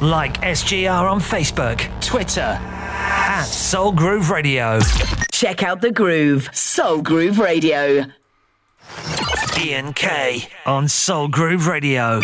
Like SGR on Facebook, Twitter, at Soul Groove Radio. Check out the groove, Soul Groove Radio. Ian K on Soul Groove Radio.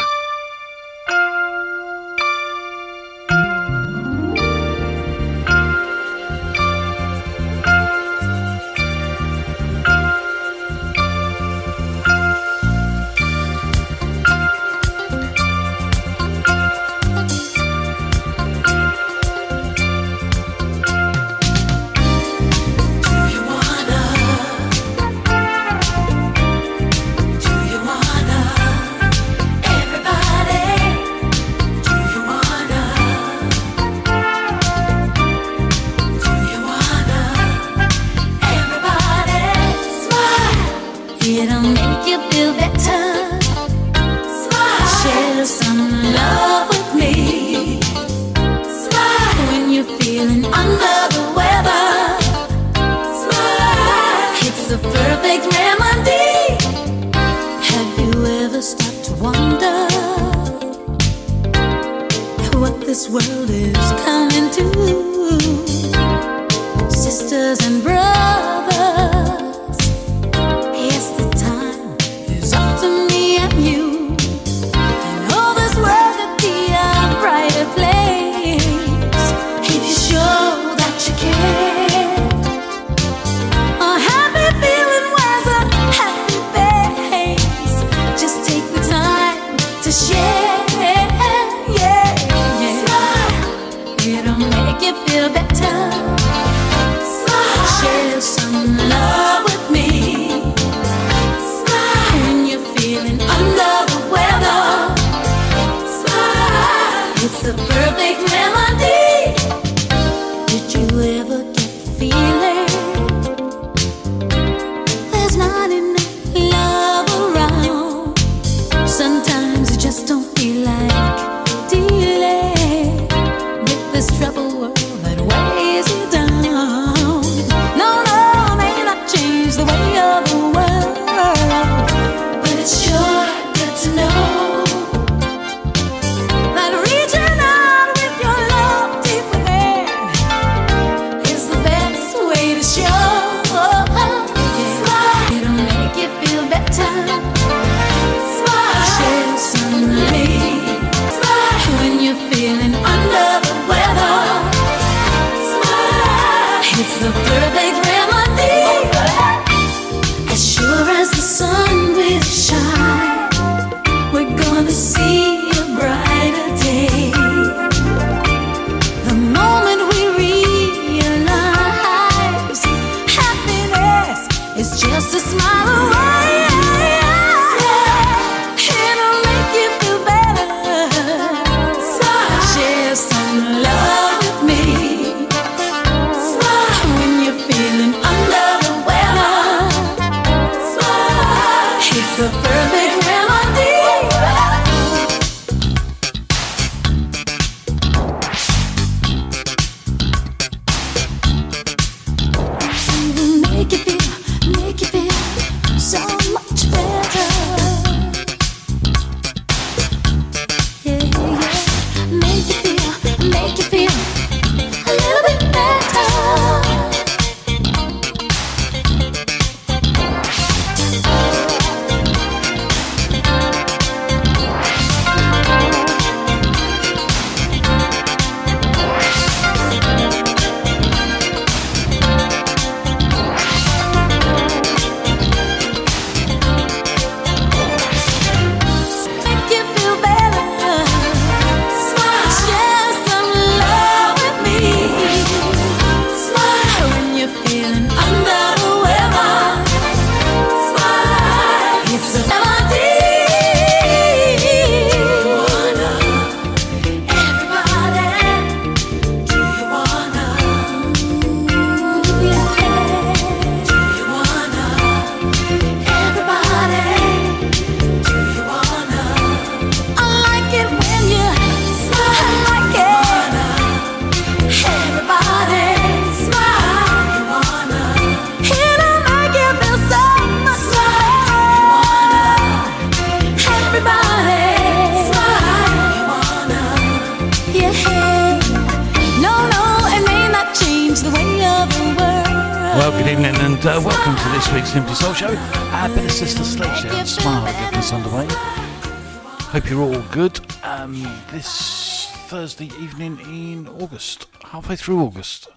Halfway through August.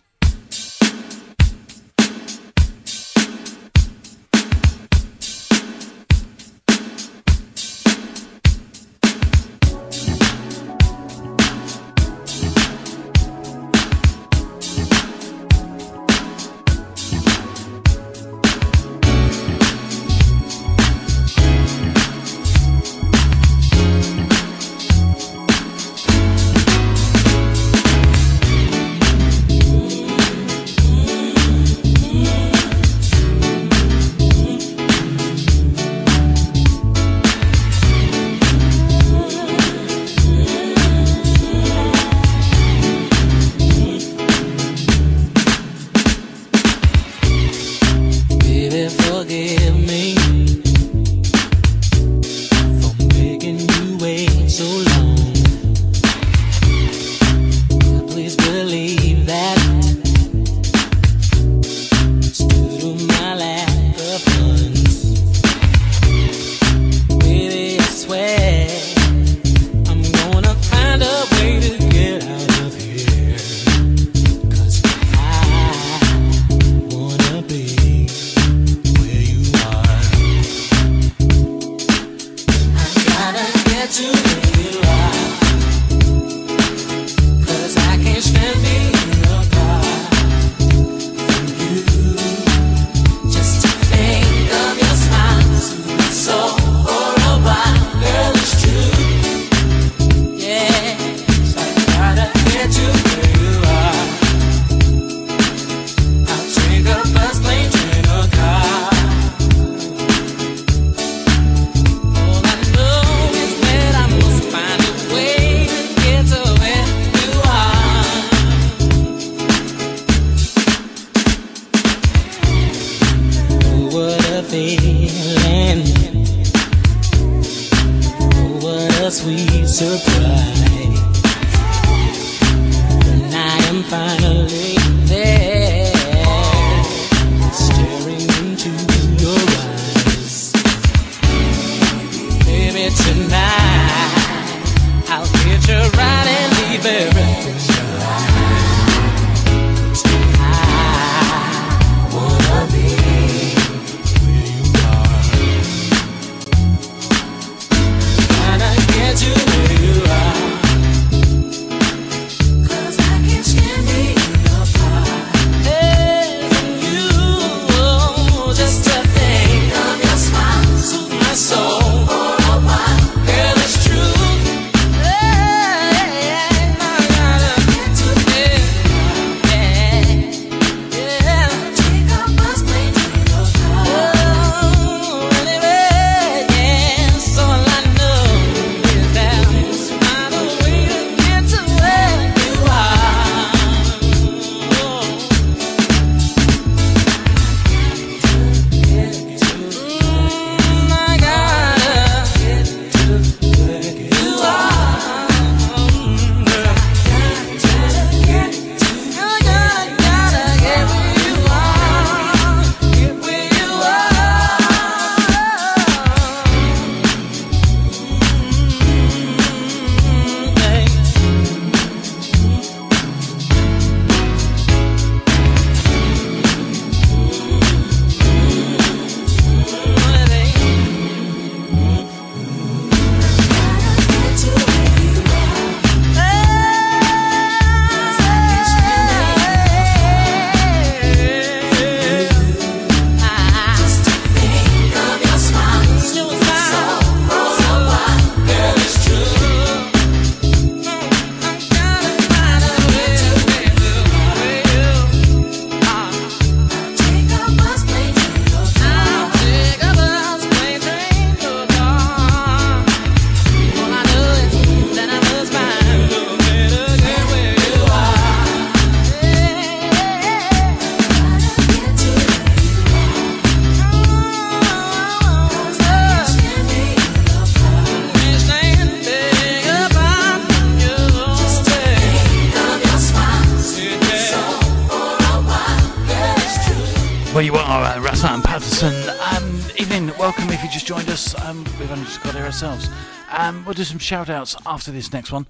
Shout outs after this next one.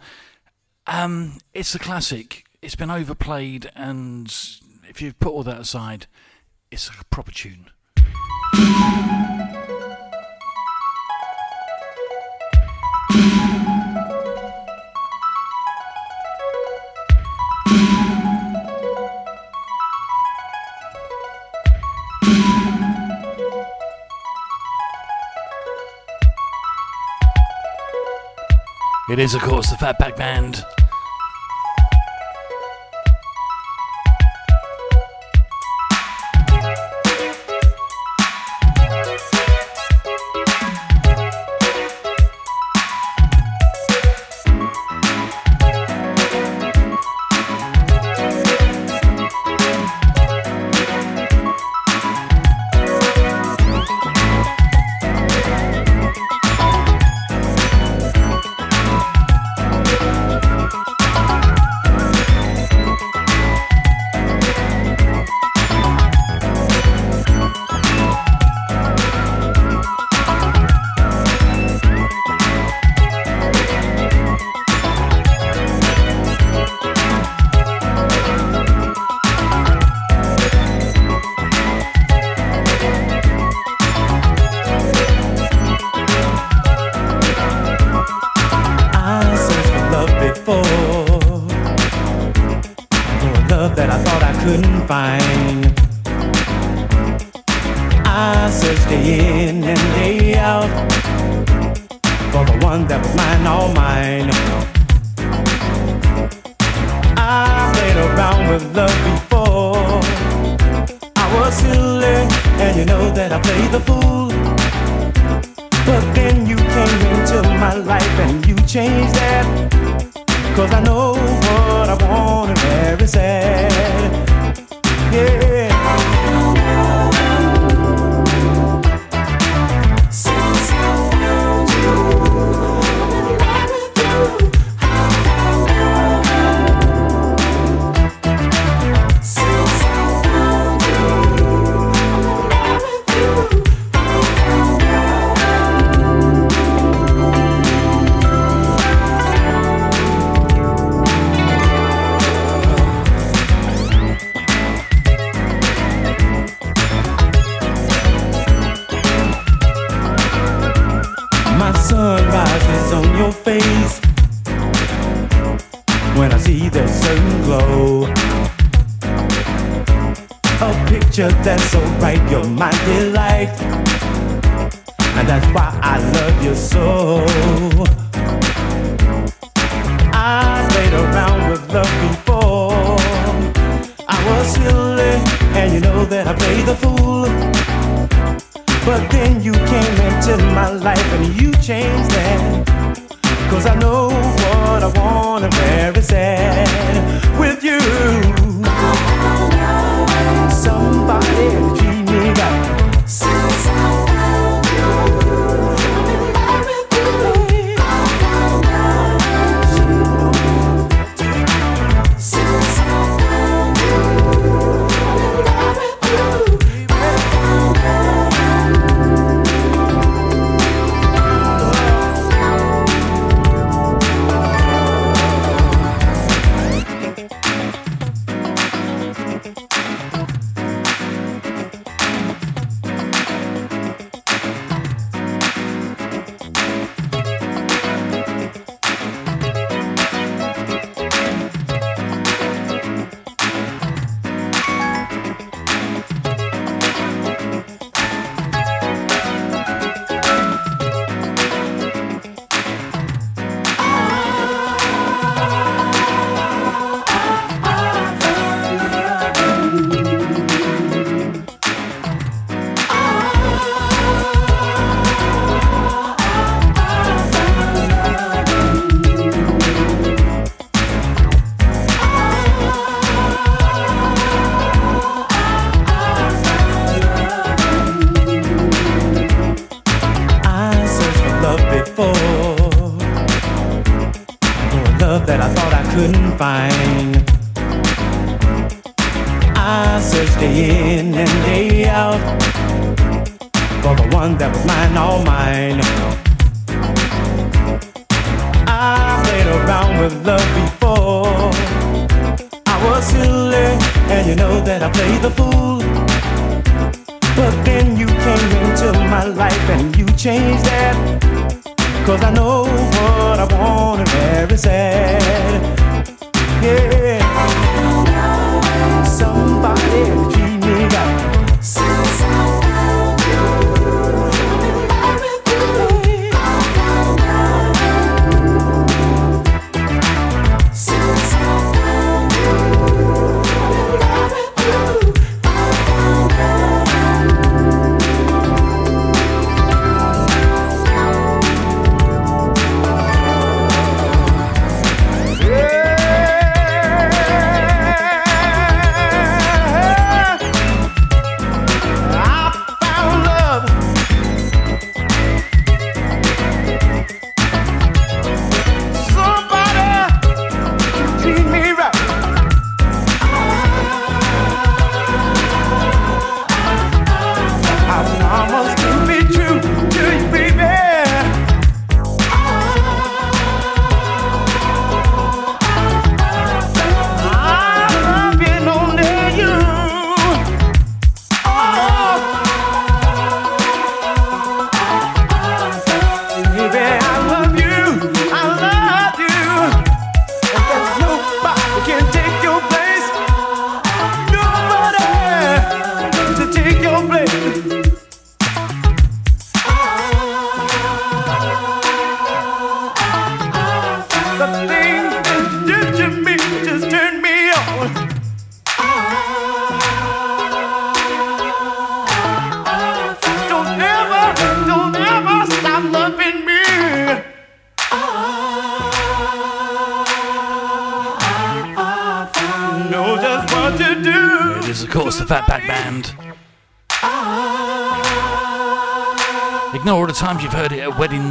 Um, it's a classic. It's been overplayed, and if you put all that aside, it's a proper tune. Is, of course, the Fatback Band.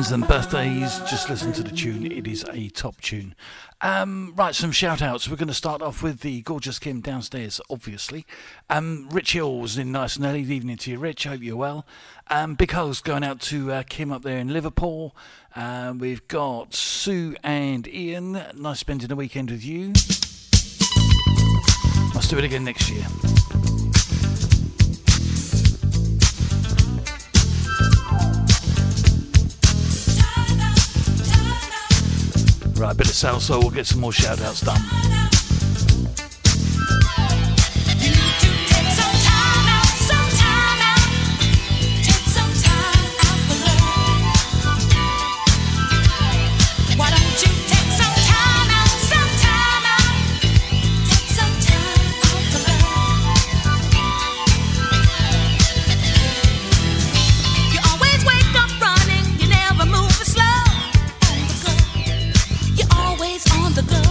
Weddings and birthdays. Just listen to the tune. It is a top tune. Um, right, some shout outs. We're going to start off with the gorgeous Kim downstairs, obviously. Um, Rich Hills in nice and early. Good evening to you, Rich. Hope you're well. Um, big hugs going out to uh, Kim up there in Liverpool. Um, we've got Sue and Ian. Nice spending the weekend with you. Must do it again next year. Right, bit of salsa, we'll get some more shout outs done. The go,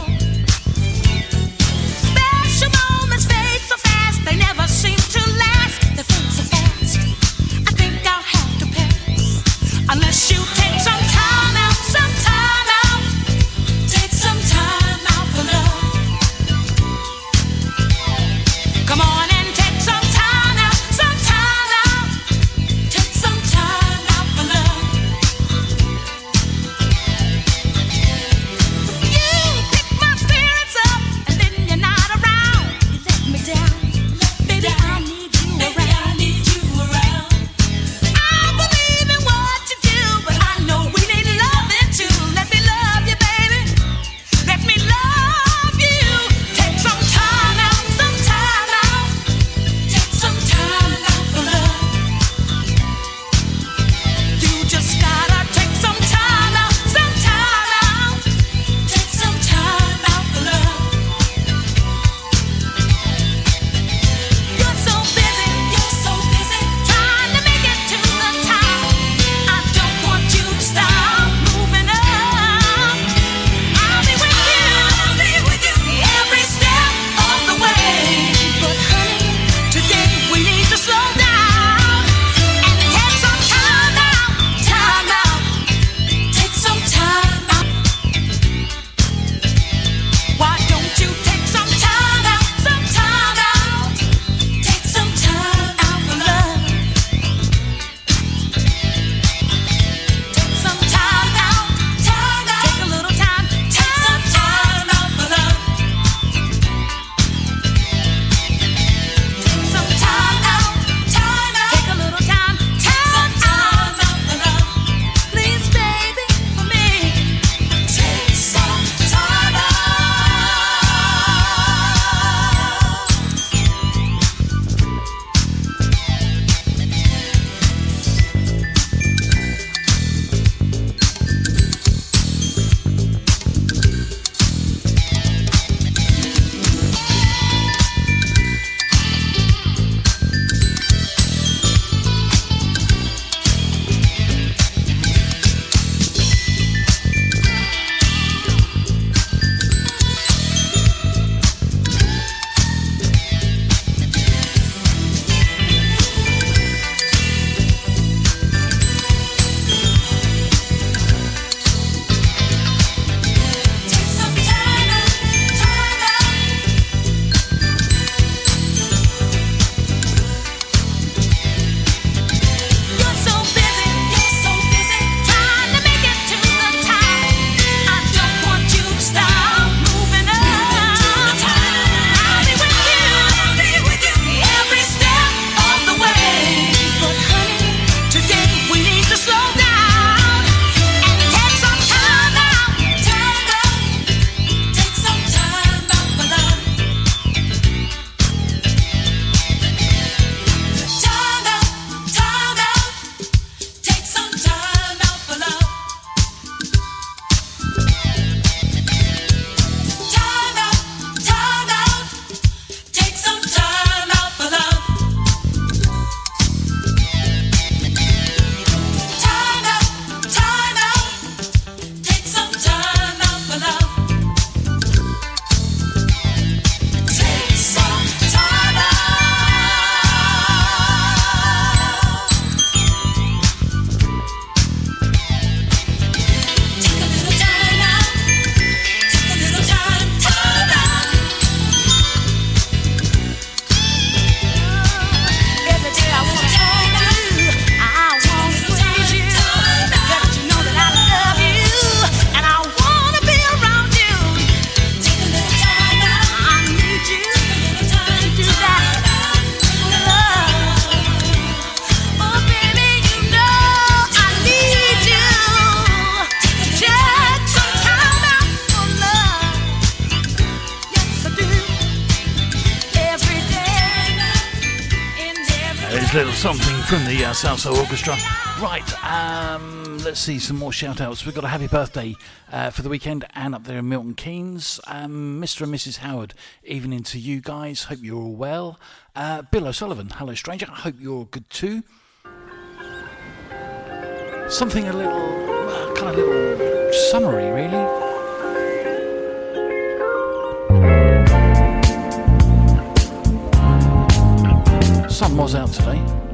the uh, Orchestra. Right, um, let's see some more shout outs. We've got a happy birthday uh, for the weekend and up there in Milton Keynes. Um, Mr. and Mrs. Howard, evening to you guys. Hope you're all well. Uh, Bill O'Sullivan, hello stranger. I hope you're good too. Something a little, well, kind of a little summary, really. Sun was out today.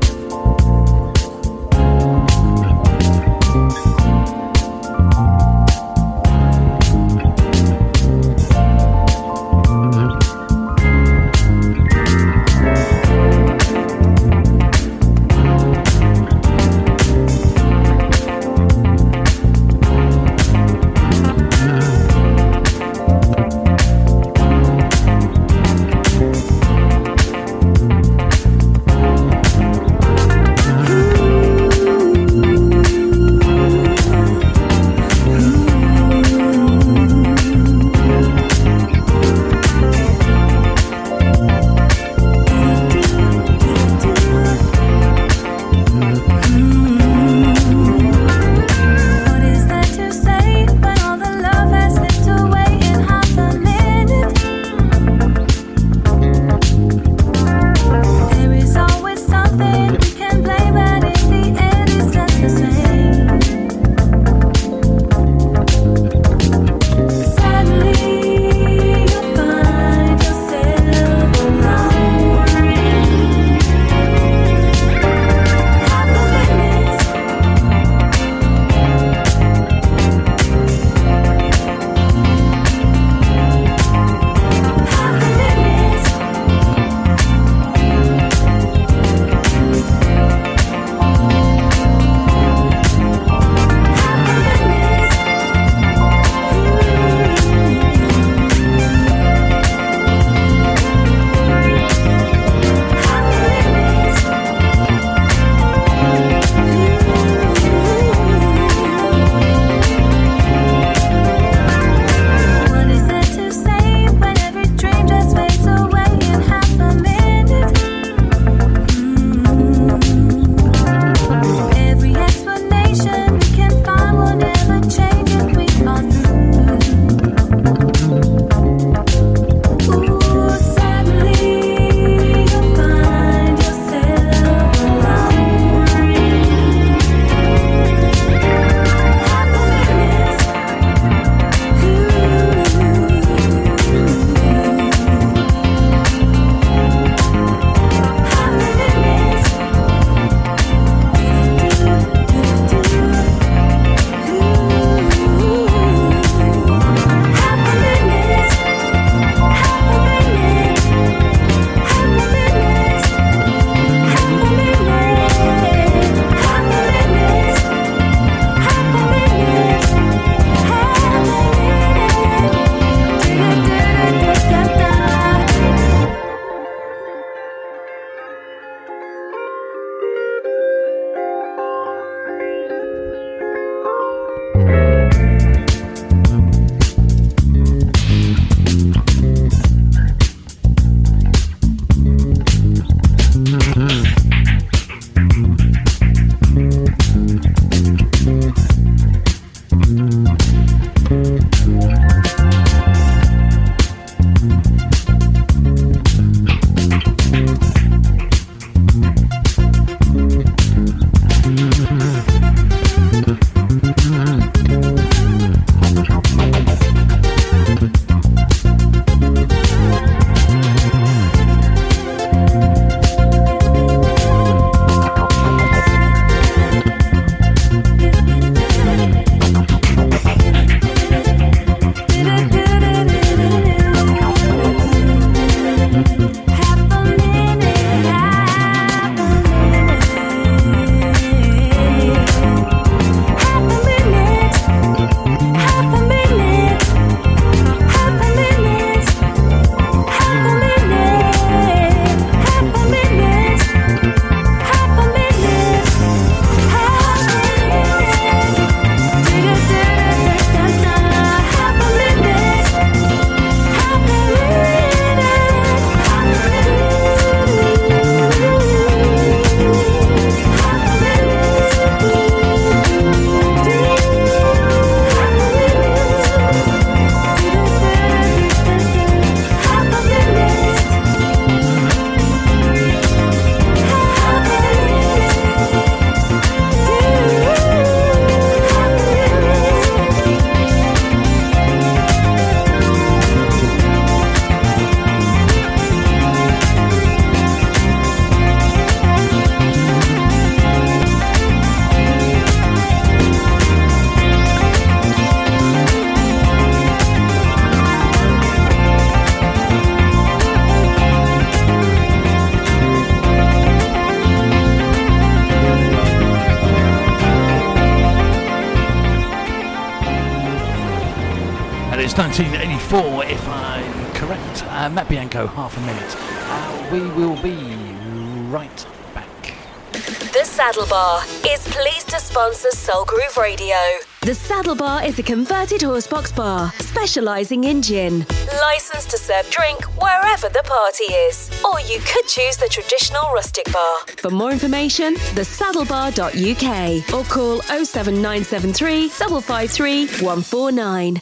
Bar specialising in gin. Licensed to serve drink wherever the party is. Or you could choose the traditional rustic bar. For more information, thesaddlebar.uk or call 07973 553 149.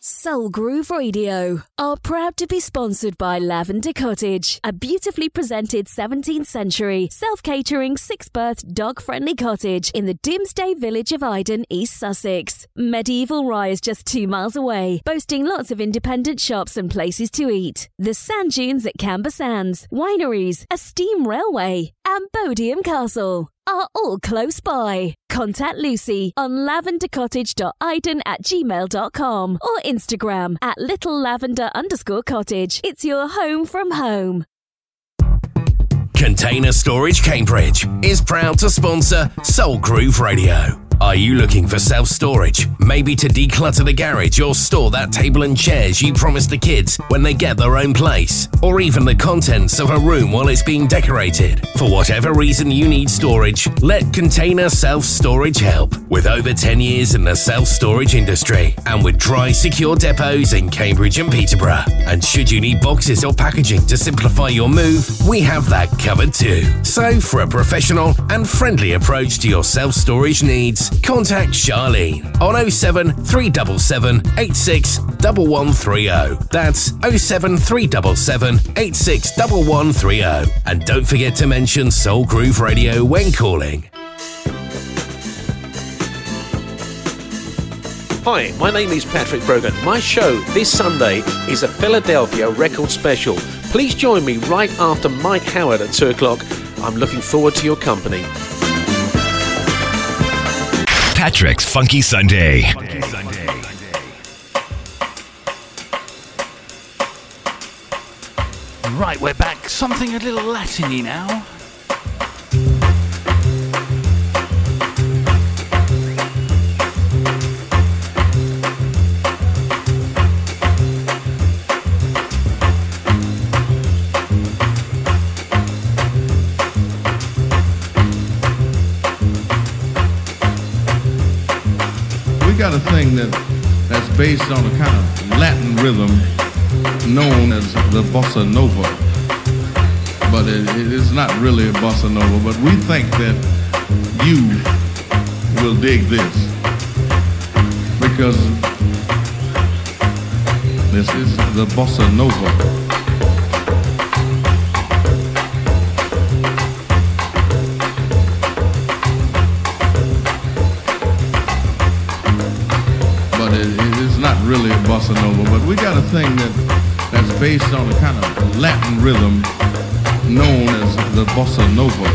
Soul Groove Radio are proud to be sponsored by Lavender Cottage, a beautifully presented 17th century self catering six berth dog friendly cottage in the Domesday village of Iden, East Sussex. Medieval Rye's just two miles away, boasting lots of independent shops and places to eat. The sand dunes at Camber Sands, wineries, a steam railway, and Bodiam Castle are all close by. Contact Lucy on lavendercottage.iden at gmail.com or Instagram at little lavender underscore cottage. It's your home from home. Container Storage Cambridge is proud to sponsor Soul Groove Radio. Are you looking for self storage? Maybe to declutter the garage or store that table and chairs you promised the kids when they get their own place? Or even the contents of a room while it's being decorated? For whatever reason you need storage, let Container Self Storage help. With over 10 years in the self storage industry and with dry, secure depots in Cambridge and Peterborough. And should you need boxes or packaging to simplify your move, we have that covered too. So, for a professional and friendly approach to your self storage needs, contact Charlene on 07 377 86 1130. That's 07 377 86 1130. And don't forget to mention Soul Groove Radio when calling. Hi, my name is Patrick Brogan. My show this Sunday is a Philadelphia record special. Please join me right after Mike Howard at 2 o'clock. I'm looking forward to your company. Patrick's Funky Sunday. Right, we're back. Something a little Latiny now. Got a thing that that's based on a kind of Latin rhythm known as the bossa nova. But it, it is not really a bossa nova, but we think that you will dig this because this is the bossa nova. Not really a bossa nova. But we got a thing that that's based on a kind of Latin rhythm known as the bossa nova.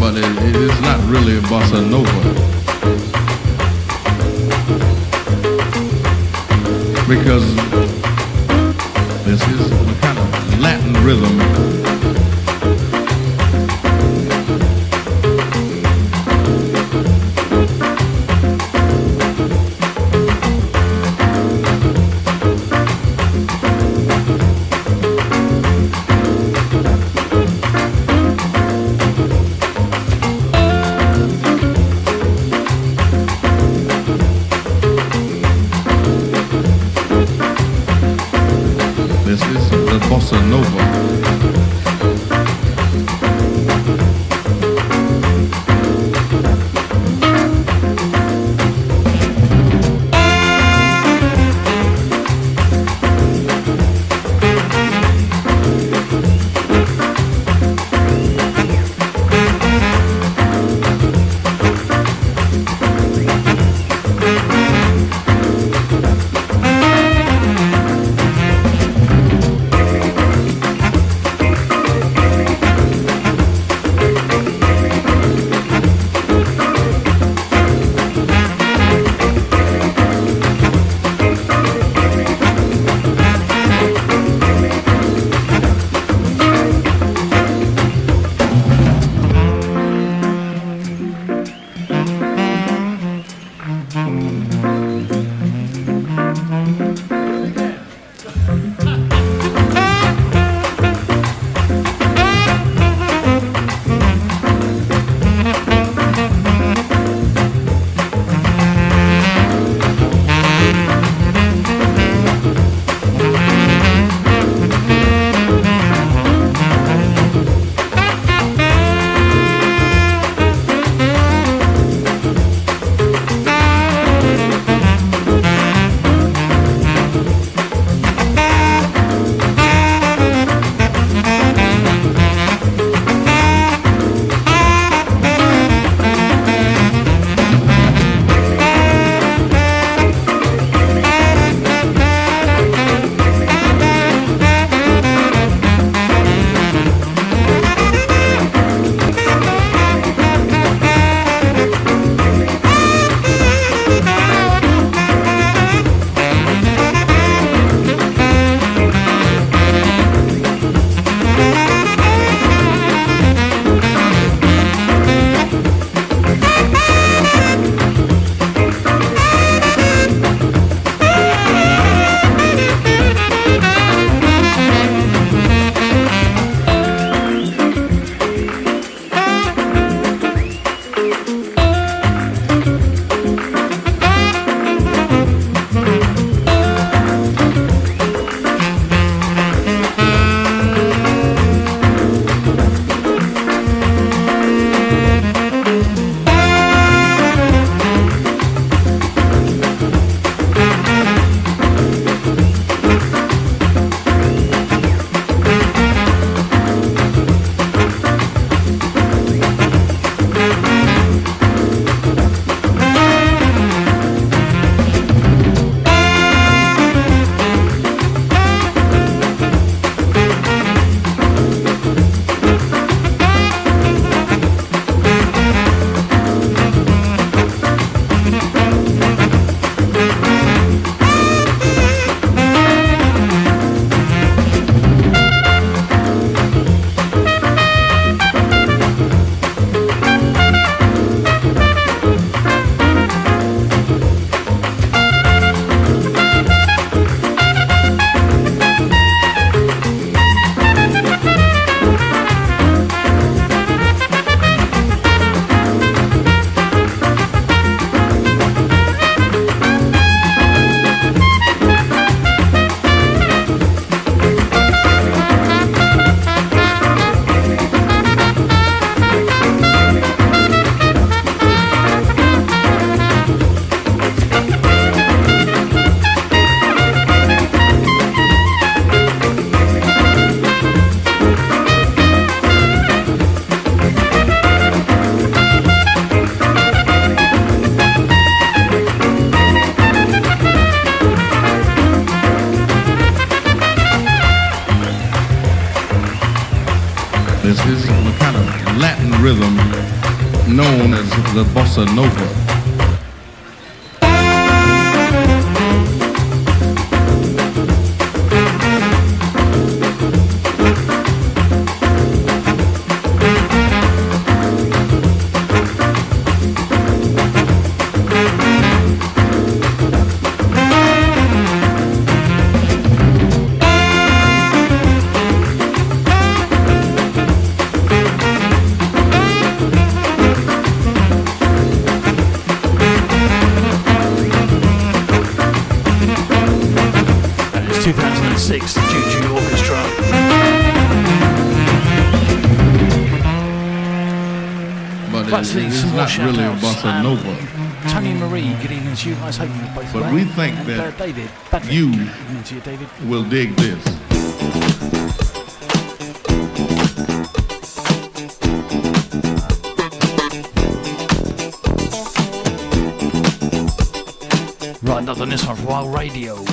But it, is not really a bossa nova. Because this is a kind of Latin rhythm the bossa nova. Um, Tony Marie, good evening to you. Nice Hope you both. But we think and, uh, that uh, David, Patrick, you, you David. will dig this. Right, not this one for a. Raydio.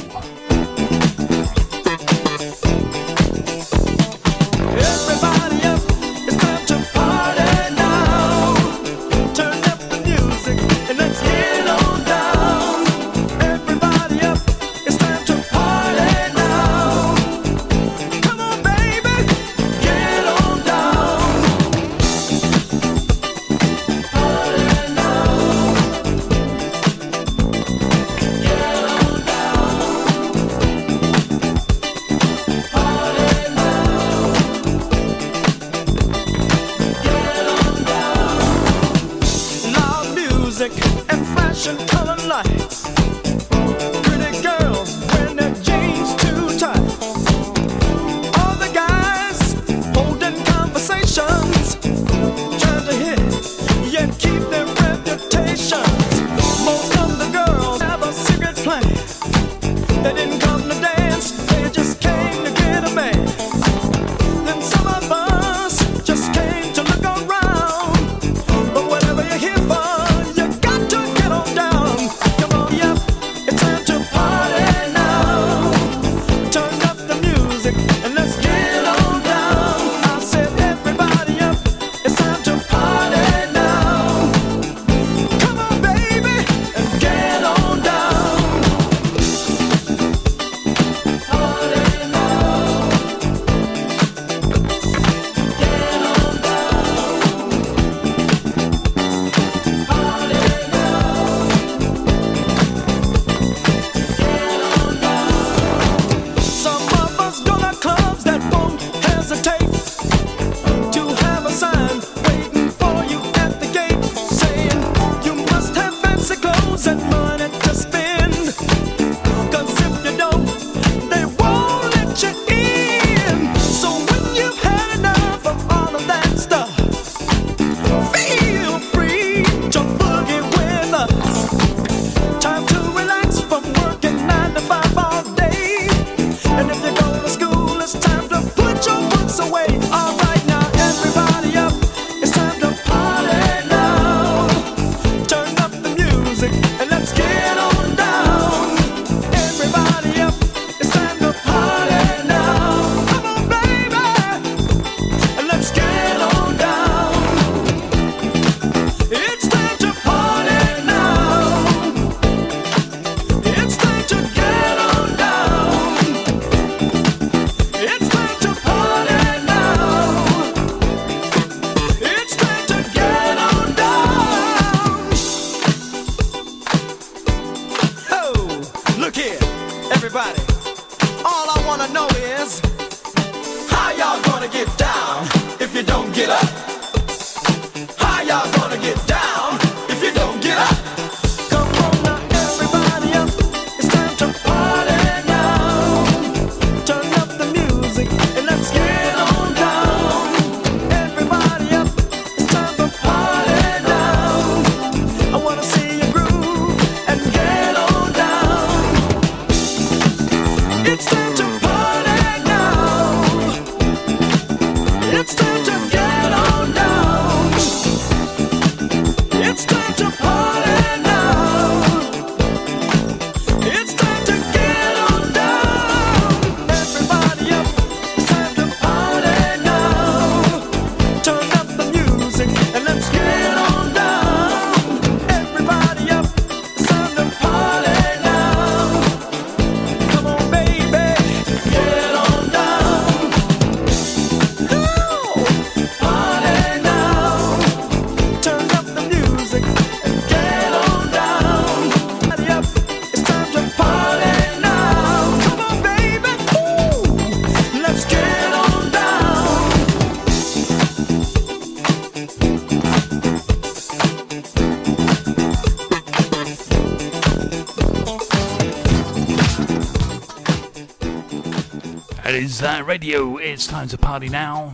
It is uh, Raydio. It's time to party now.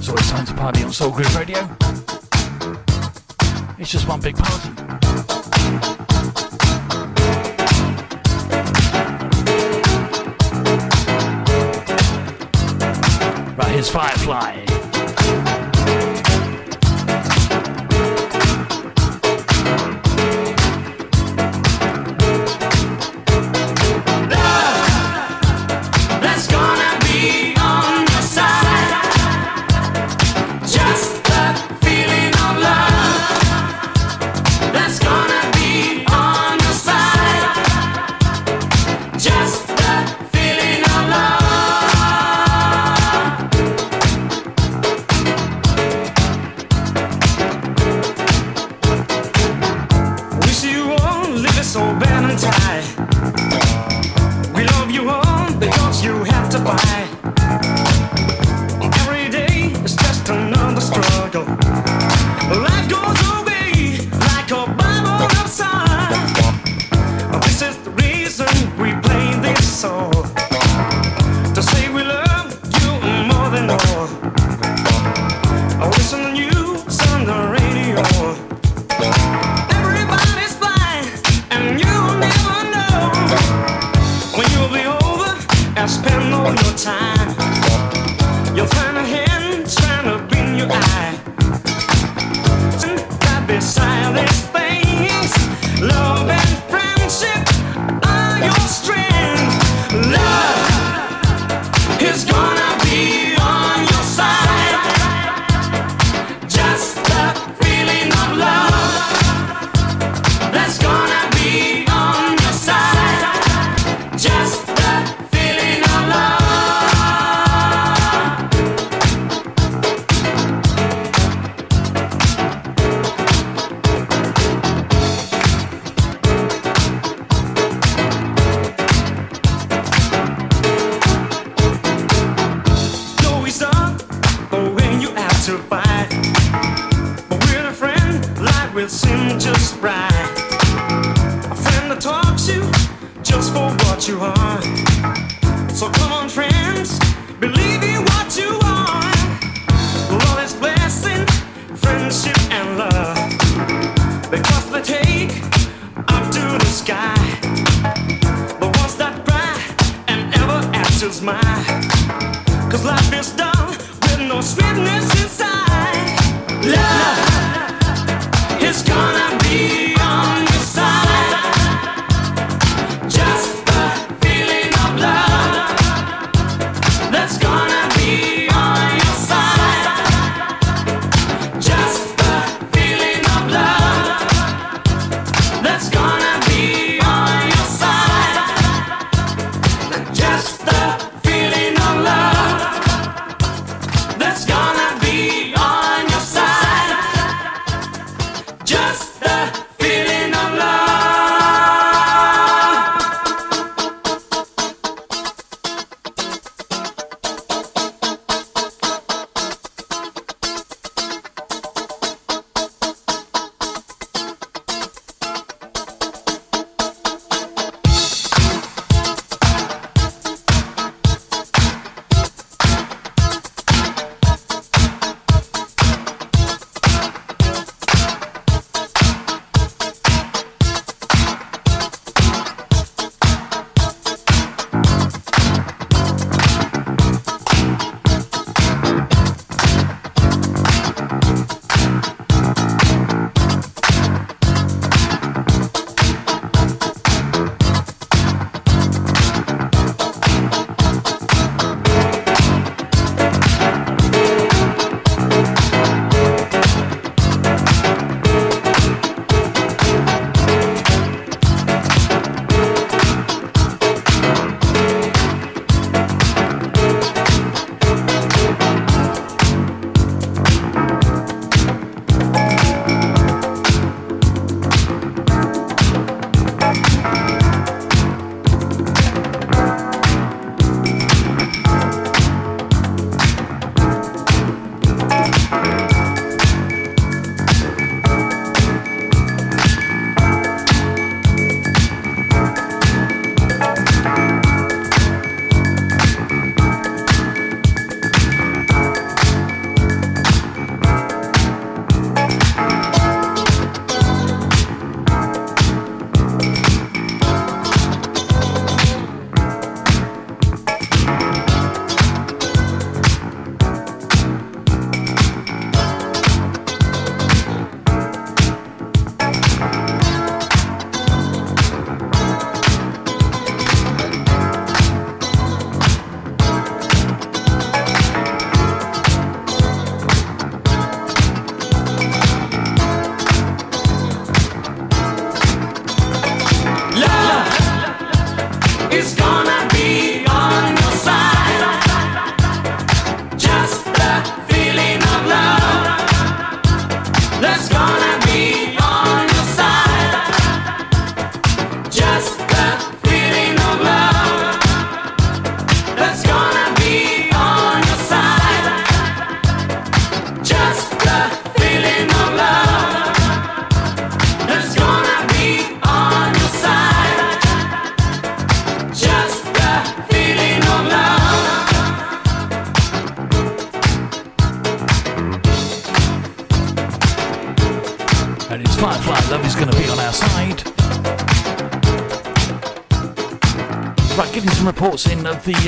So it's time to party on Soul Groove Radio. It's just one big party. Right, here's Firefly. Your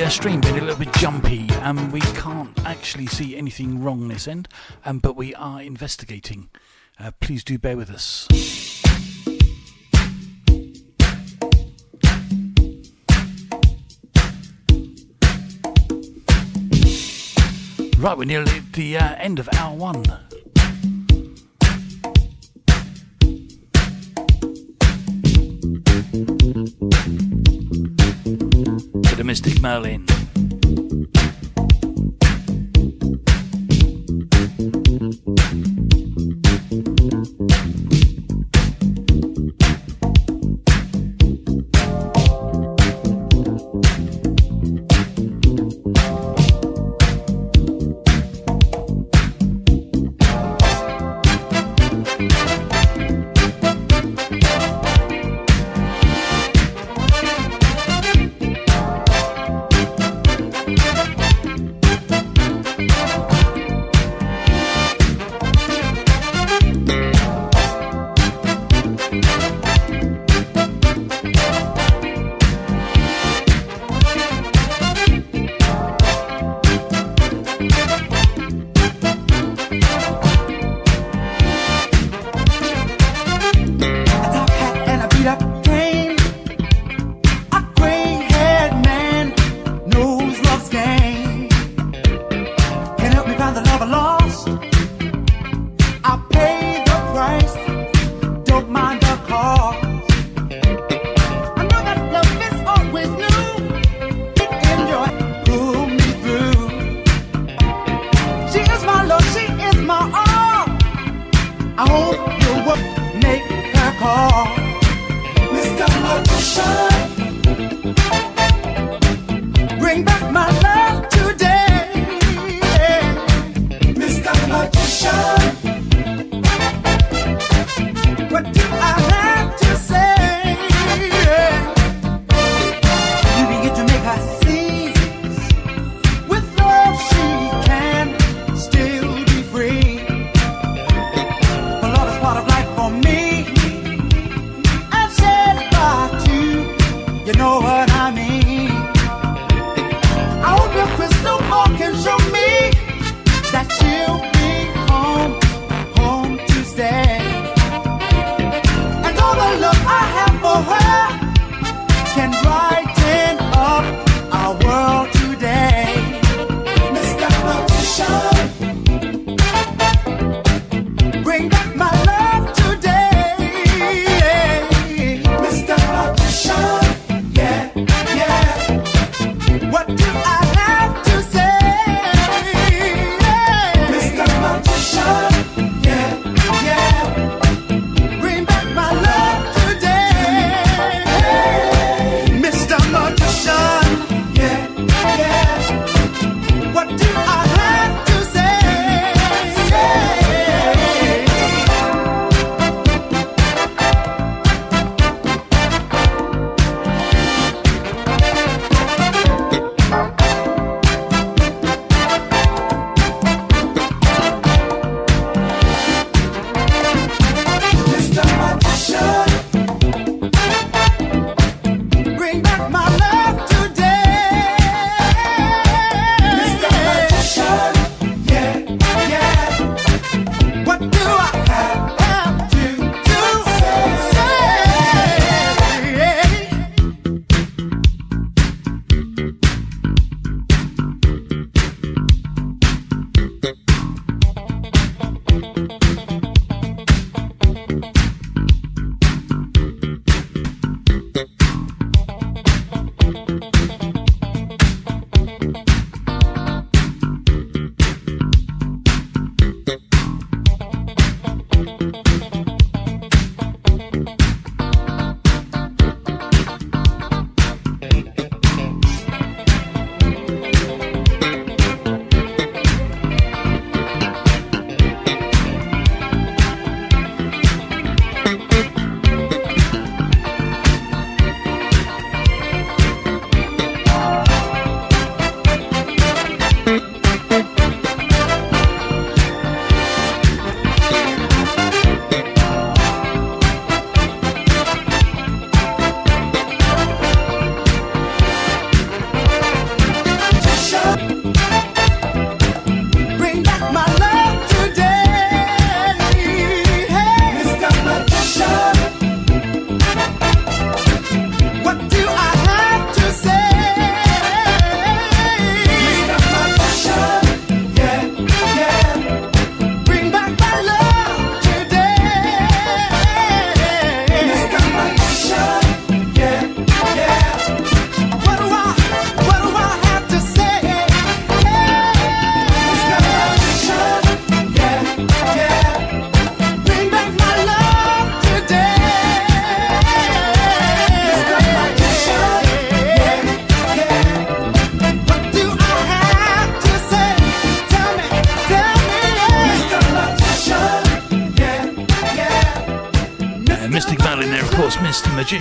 our stream been a little bit jumpy and we can't actually see anything wrong this end, um, but we are investigating. Uh, please do bear with us. Right, we're nearly at the uh, end of hour one. Berlin.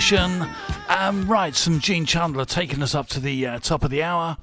station. Um, right, some Gene Chandler taking us up to the uh, top of the hour.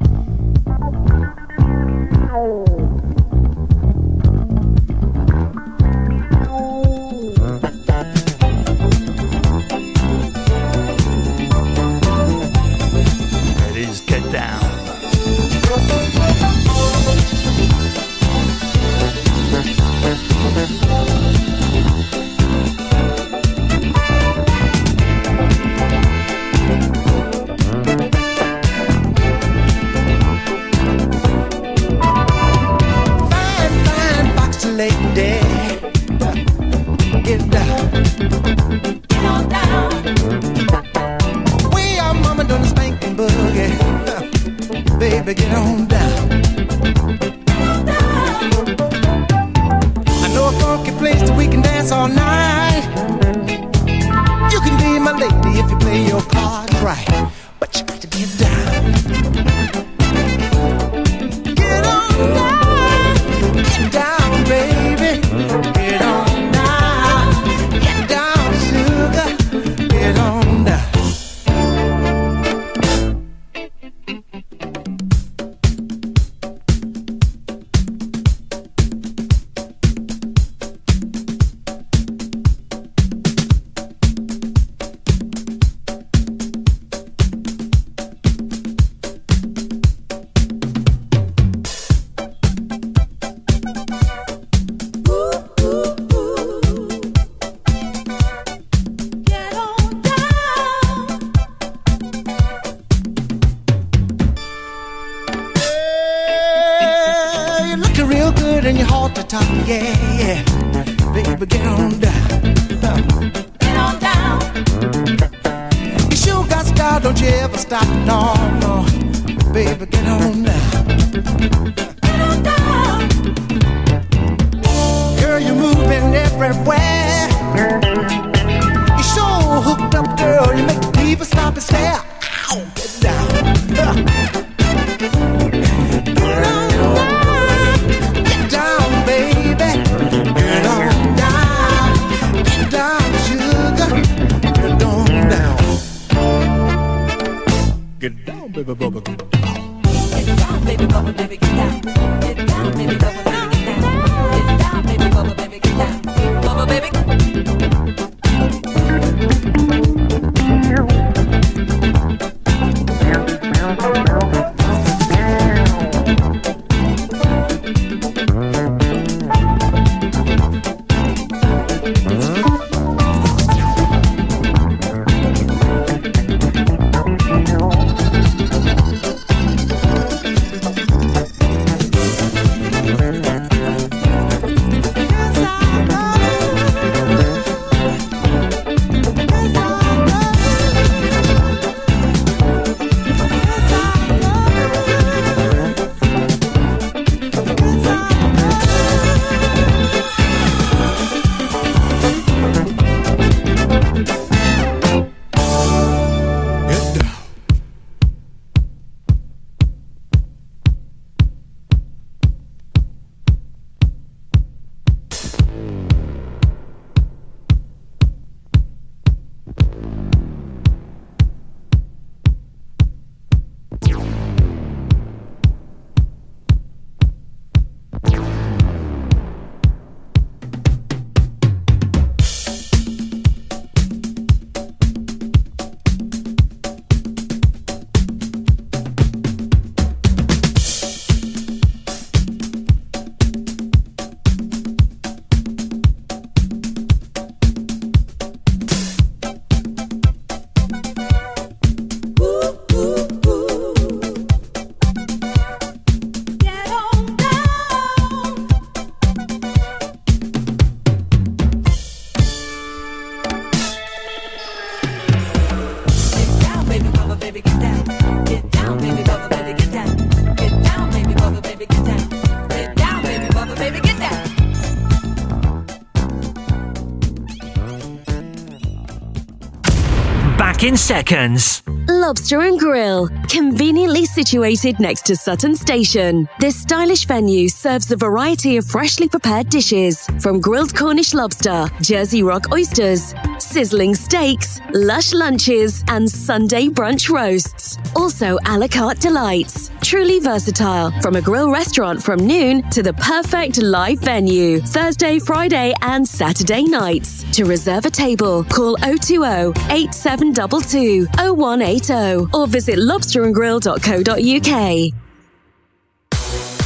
seconds. Lobster and Grill, conveniently situated next to Sutton Station. This stylish venue serves a variety of freshly prepared dishes, from grilled Cornish lobster, Jersey Rock oysters, sizzling steaks, lush lunches, and Sunday brunch roasts. Also, a la carte delights. Truly versatile, from a grill restaurant from noon to the perfect live venue, Thursday, Friday, and Saturday nights. To reserve a table, call 020 8722 0180 or visit lobsterandgrill.co.uk.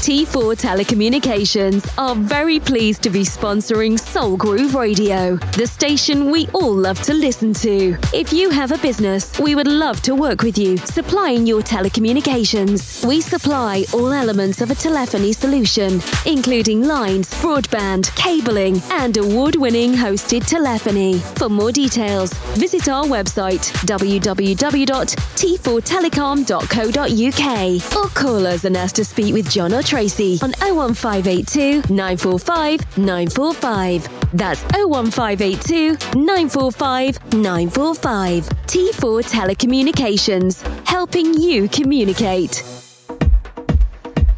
T4 Telecommunications are very pleased to be sponsoring Soul Groove Radio, the station we all love to listen to. If you have a business, we would love to work with you, supplying your telecommunications. We supply all elements of a telephony solution, including lines, broadband, cabling, and award winning hosted telephony. For more details, visit our website www.t4telecom.co.uk or call us and ask to speak with John or Tracy on 01582 945 945. That's 01582 945 945. T4 Telecommunications, helping you communicate.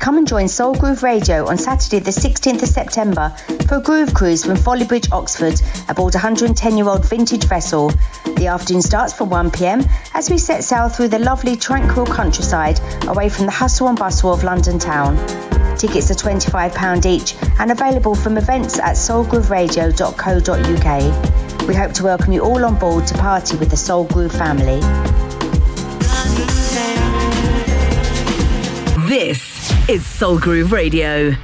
Come and join Soul Groove Radio on Saturday, the 16th of September, for a groove cruise from Folly-Bridge, Oxford, aboard a 110 year old vintage vessel. The afternoon starts from 1 pm as we set sail through the lovely, tranquil countryside away from the hustle and bustle of London town. Tickets are £25 each and available from events at soulgrooveradio.co.uk. We hope to welcome you all on board to party with the Soul Groove family. This is Soul Groove Radio.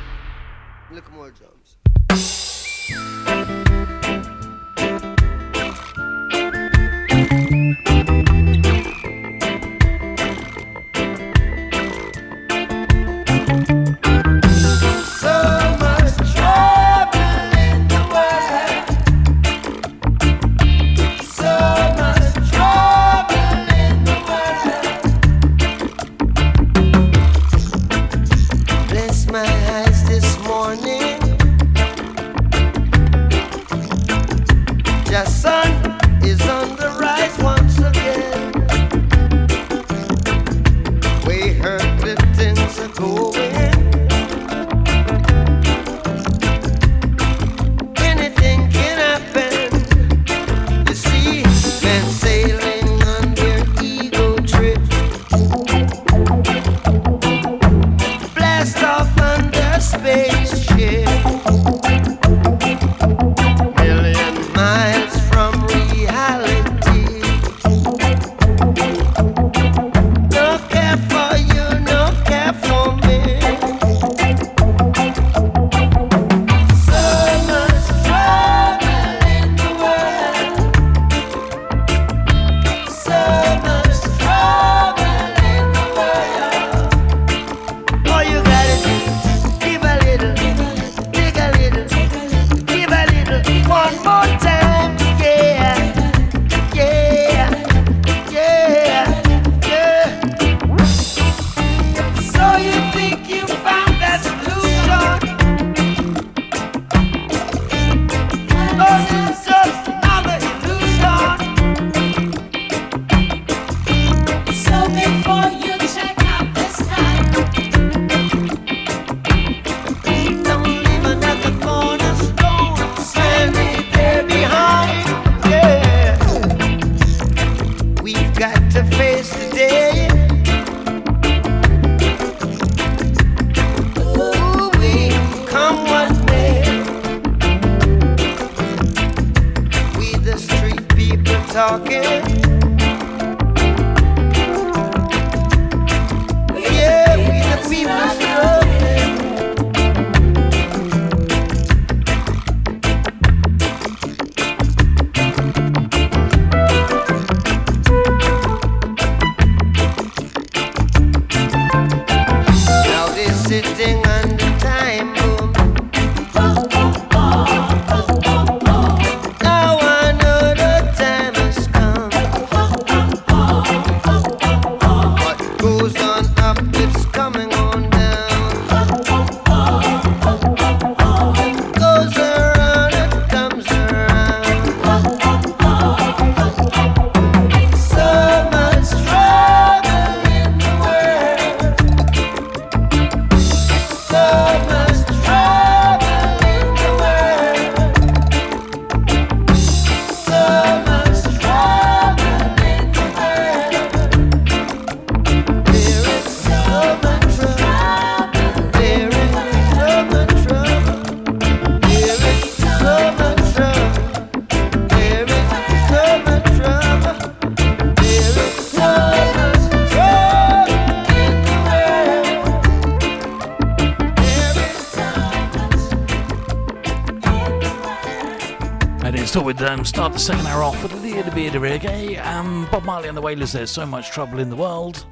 start the second hour off with the little bit of reggae. Um, Bob Marley and the Wailers, There's So Much Trouble in the World.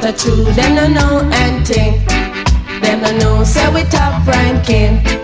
The truth, true, them no know anything. Them no know, say we top ranking.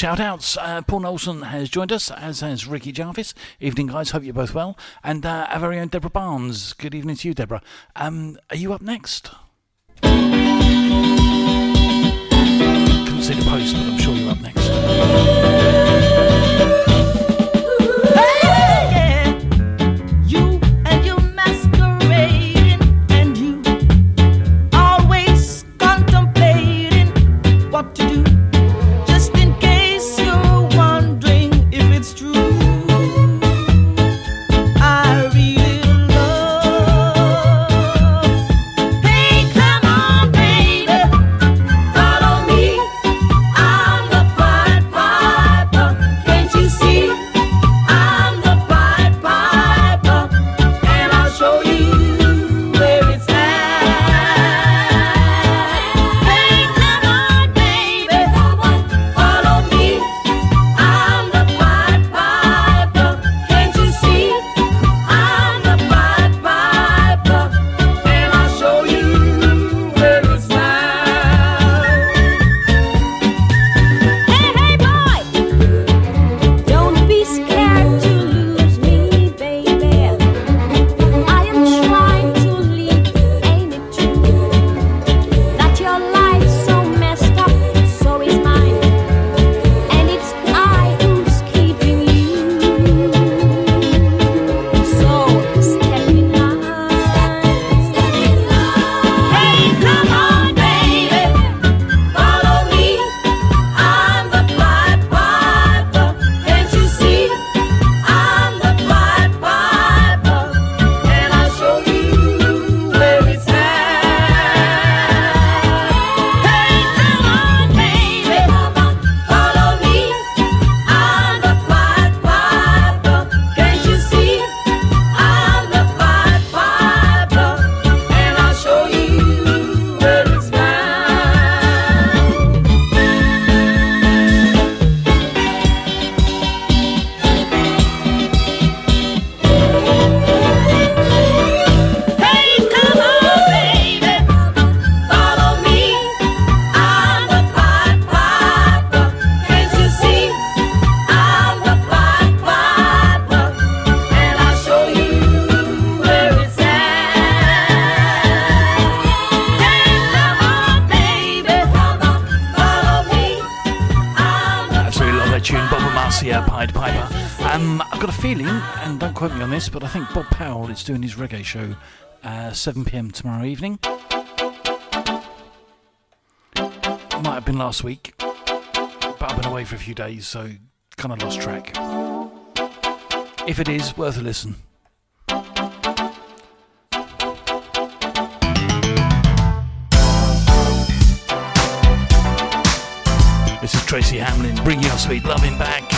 shout outs. Uh, Paul Knowlson has joined us, as has Ricky Jarvis. Evening, guys. Hope you're both well. And uh, our very own Deborah Barnes. Good evening to you, Deborah. Um, are you up next? Powell doing his reggae show uh, 7 pm tomorrow evening. Might have been last week, but I've been away for a few days, so kind of lost track. If it is, worth a listen. This is Tracy Hamlin bringing your sweet loving back.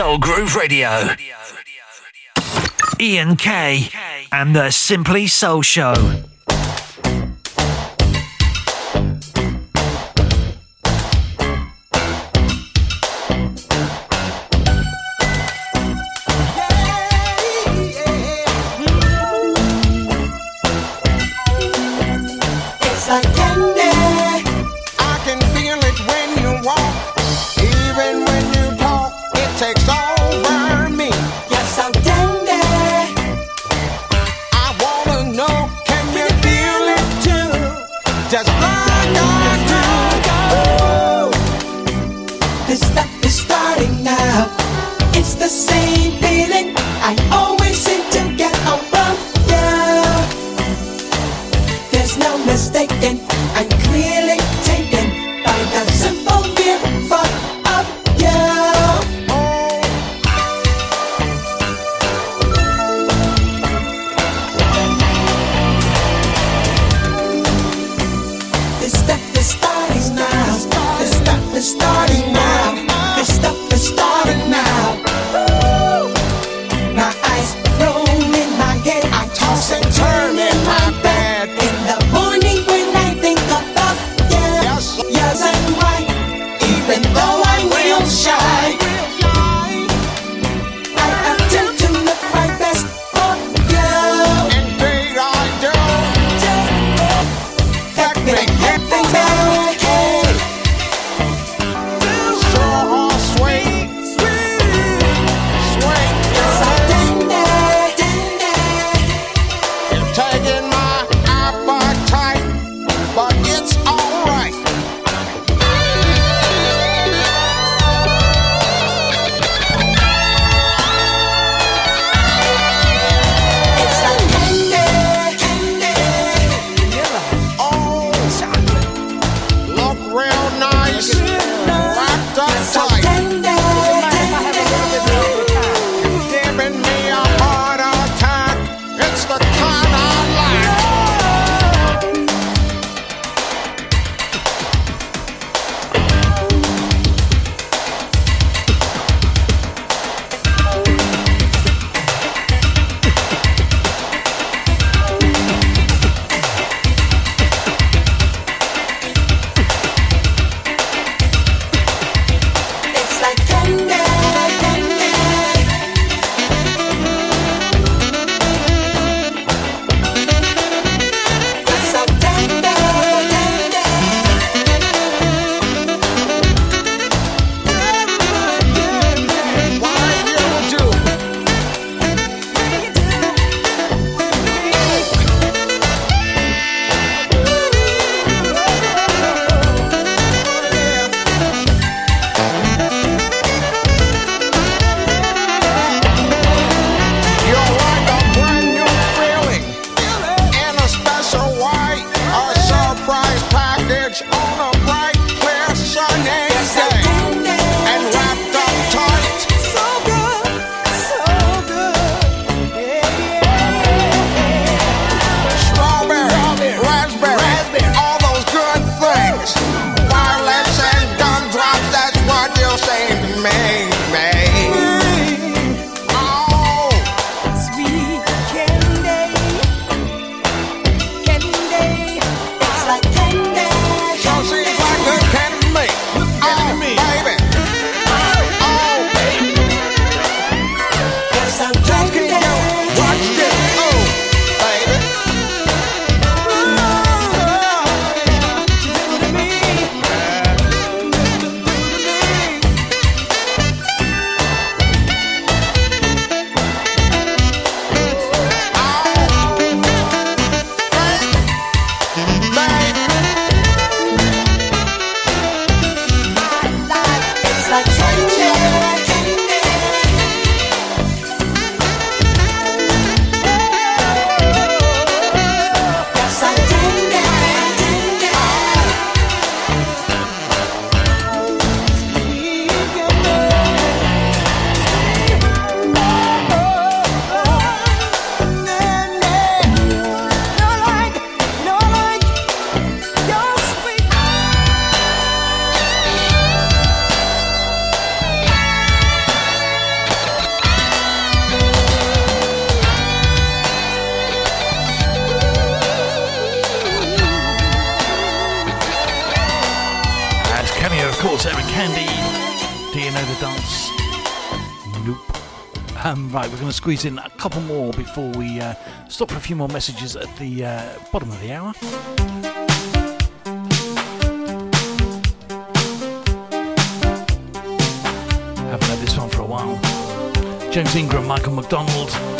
Soul Groove Radio. Ian K. and the Simply Soul Show. It's the same feeling. squeeze in a couple more before we uh, stop for a few more messages at the uh, bottom of the hour. Haven't had this one for a while. James Ingram, Michael McDonald.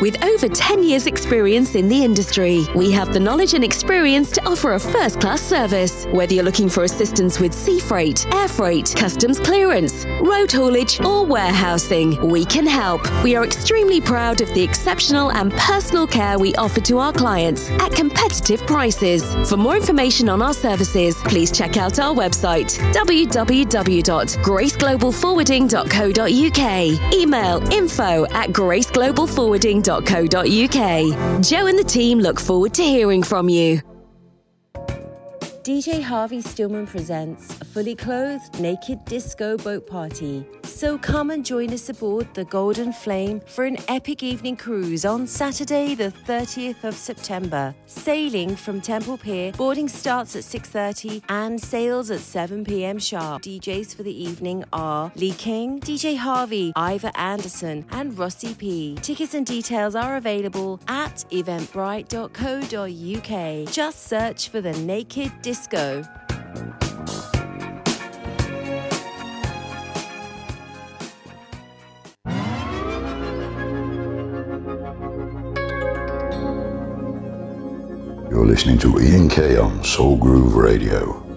With over 10 years' experience in the industry. We have the knowledge and experience to offer a first class service. Whether you're looking for assistance with sea freight, air freight, customs clearance, road haulage, or warehousing, we can help. We are extremely proud of the exceptional and personal care we offer to our clients at competitive prices. For more information on our services, please check out our website www.graceglobalforwarding.co.uk. Email info at graceglobalforwarding.co.uk. Joe and the team look forward to hearing from you. DJ Harvey Stillman presents a fully clothed naked disco boat party. So come and join us aboard the Golden Flame for an epic evening cruise on Saturday the 30th of September. Sailing from Temple Pier, boarding starts at 6:30 and sails at 7 p.m. sharp. DJs for the evening are Lee King, DJ Harvey, Ivor Anderson, and Rossi P. Tickets and details are available at eventbrite.co.uk. Just search for the Naked Disco. You're listening to Ian K on Soul Groove Radio.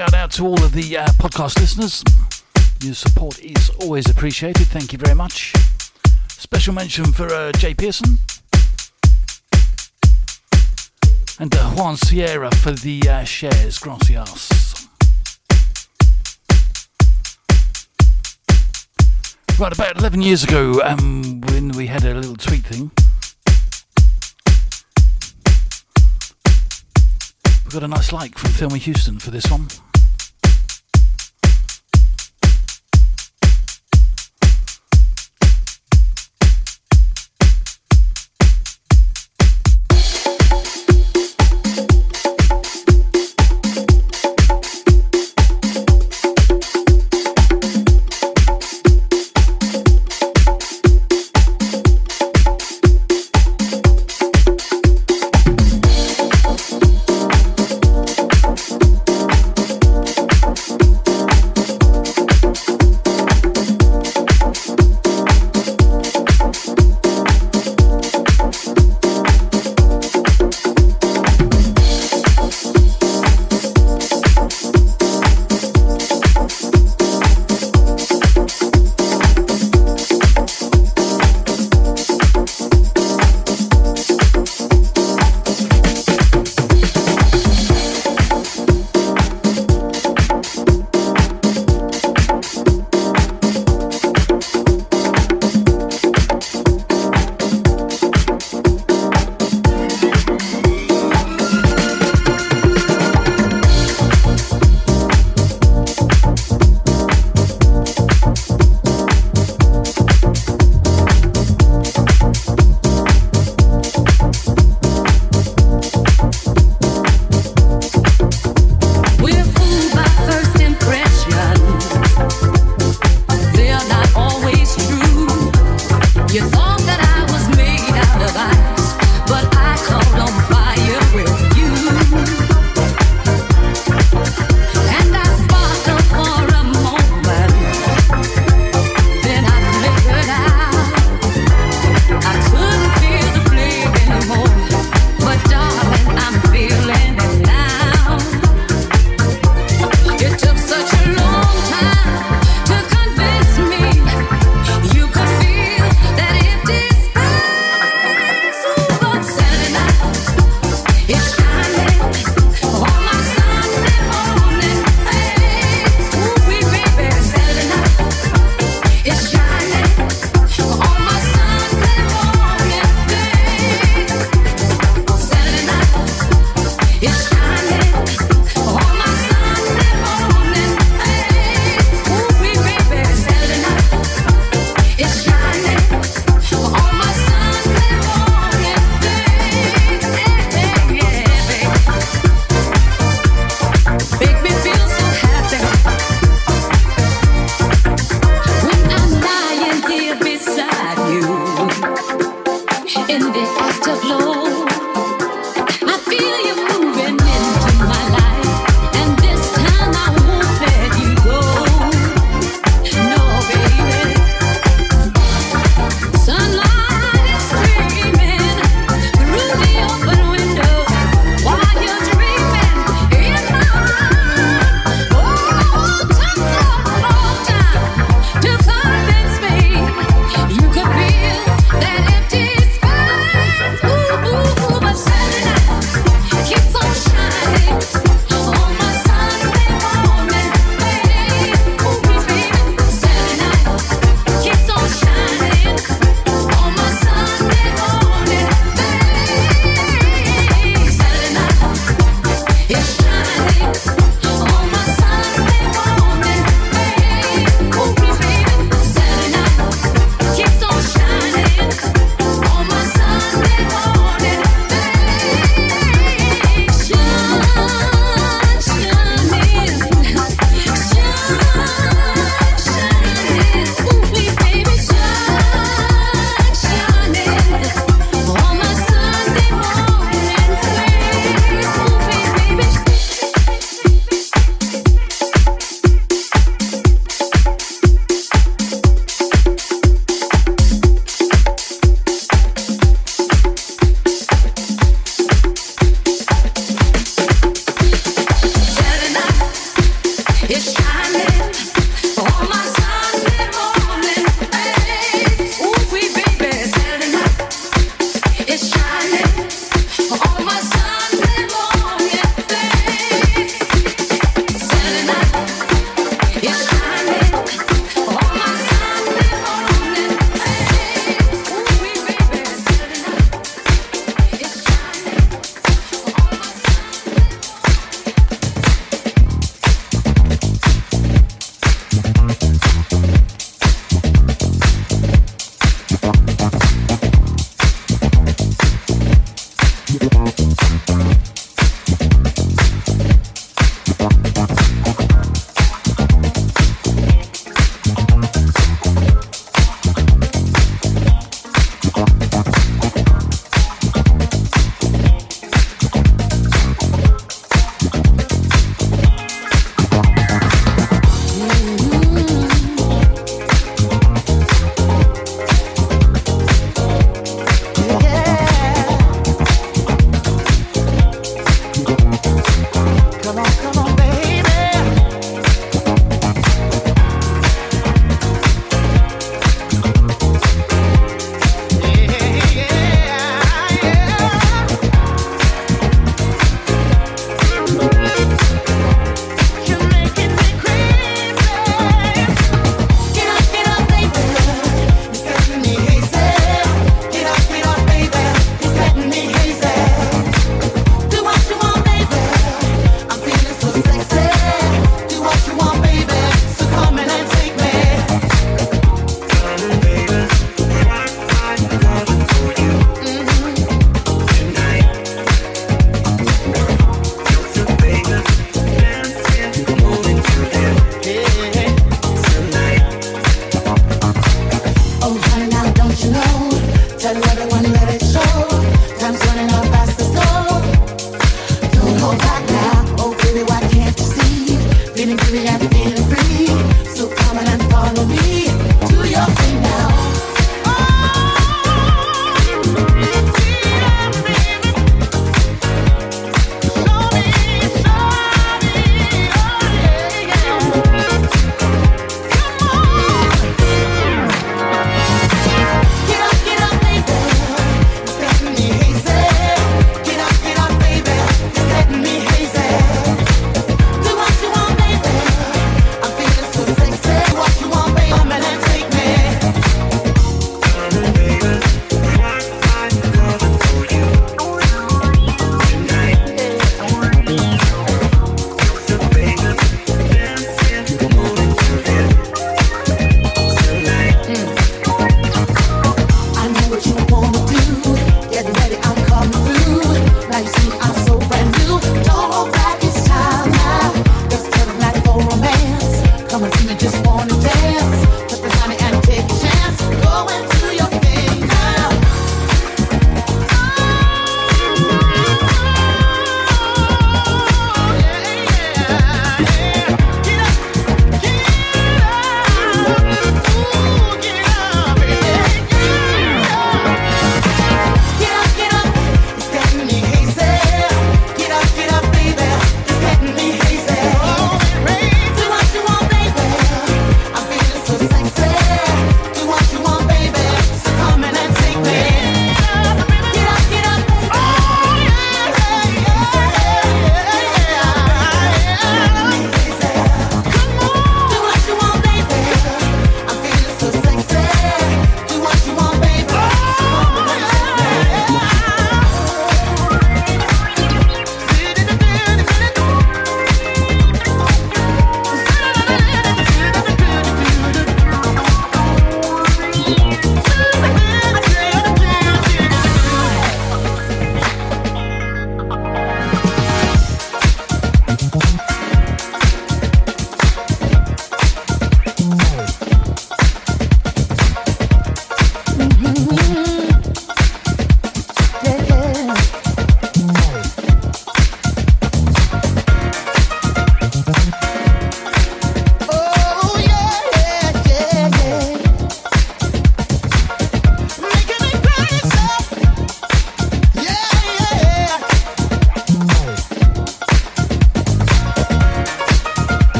shout out to all of the uh, podcast listeners. Your support is always appreciated. Thank you very much. Special mention for uh, Jay Pearson and uh, Juan Sierra for the uh, shares. Gracias. Right, about 11 years ago, um, when we had a little tweet thing, we got a nice like from Thelma Houston for this one.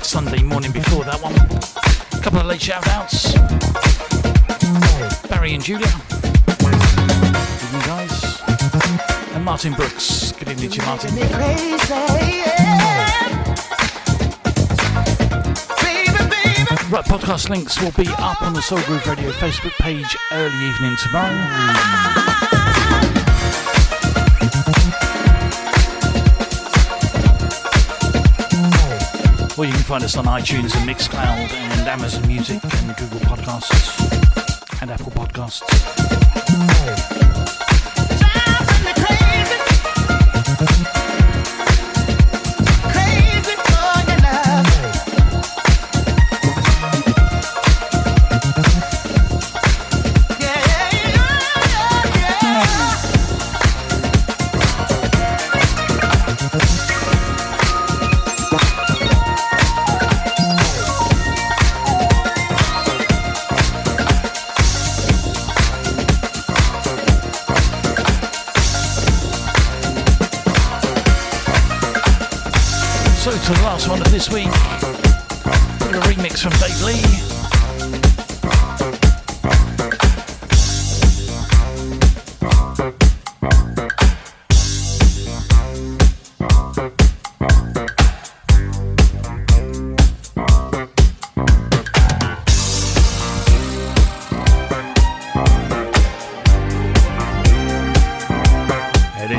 like Sunday morning before that one. A couple of late shout outs. Barry and Julia. Good evening, guys. And Martin Brooks. Good evening to you, Martin. Right, podcast links will be up on the Soul Groove Radio Facebook page early evening tomorrow. find us on iTunes and Mixcloud and Amazon Music and Google Podcasts and Apple Podcasts. this week. Got a remix from Dave Lee.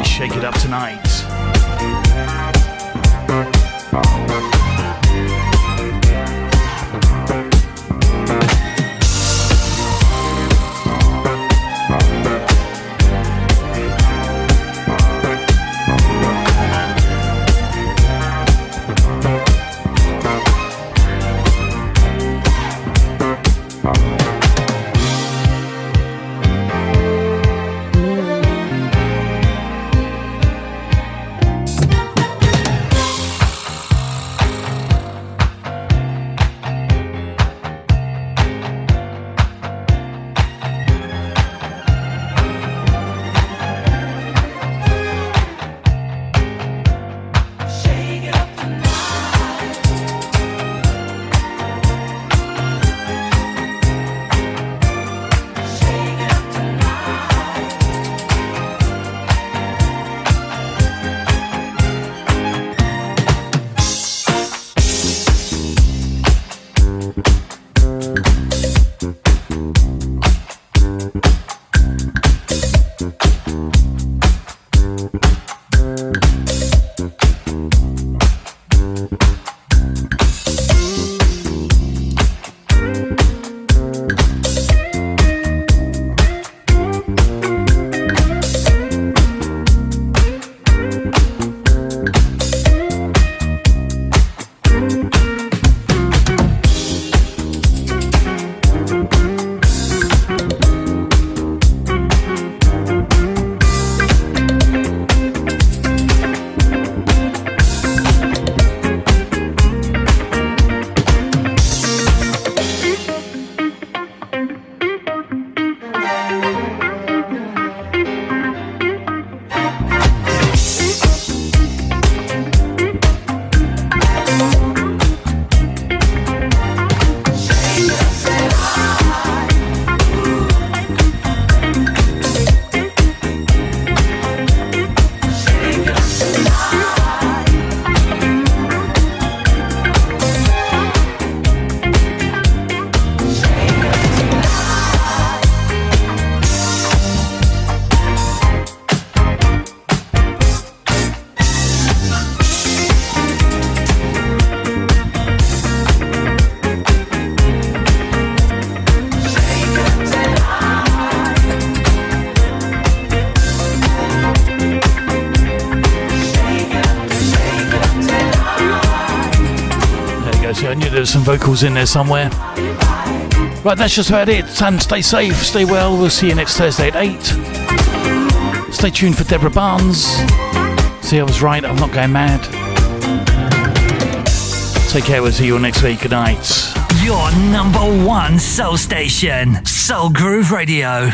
Shake it up tonight. Some vocals in there somewhere. Right, that's just about it. And stay safe, stay well. We'll see you next Thursday at 8. Stay tuned for Deborah Barnes. See, I was right, I'm not going mad. Take care, we'll see you all next week. Good night. Your number one soul station, Soul Groove Radio.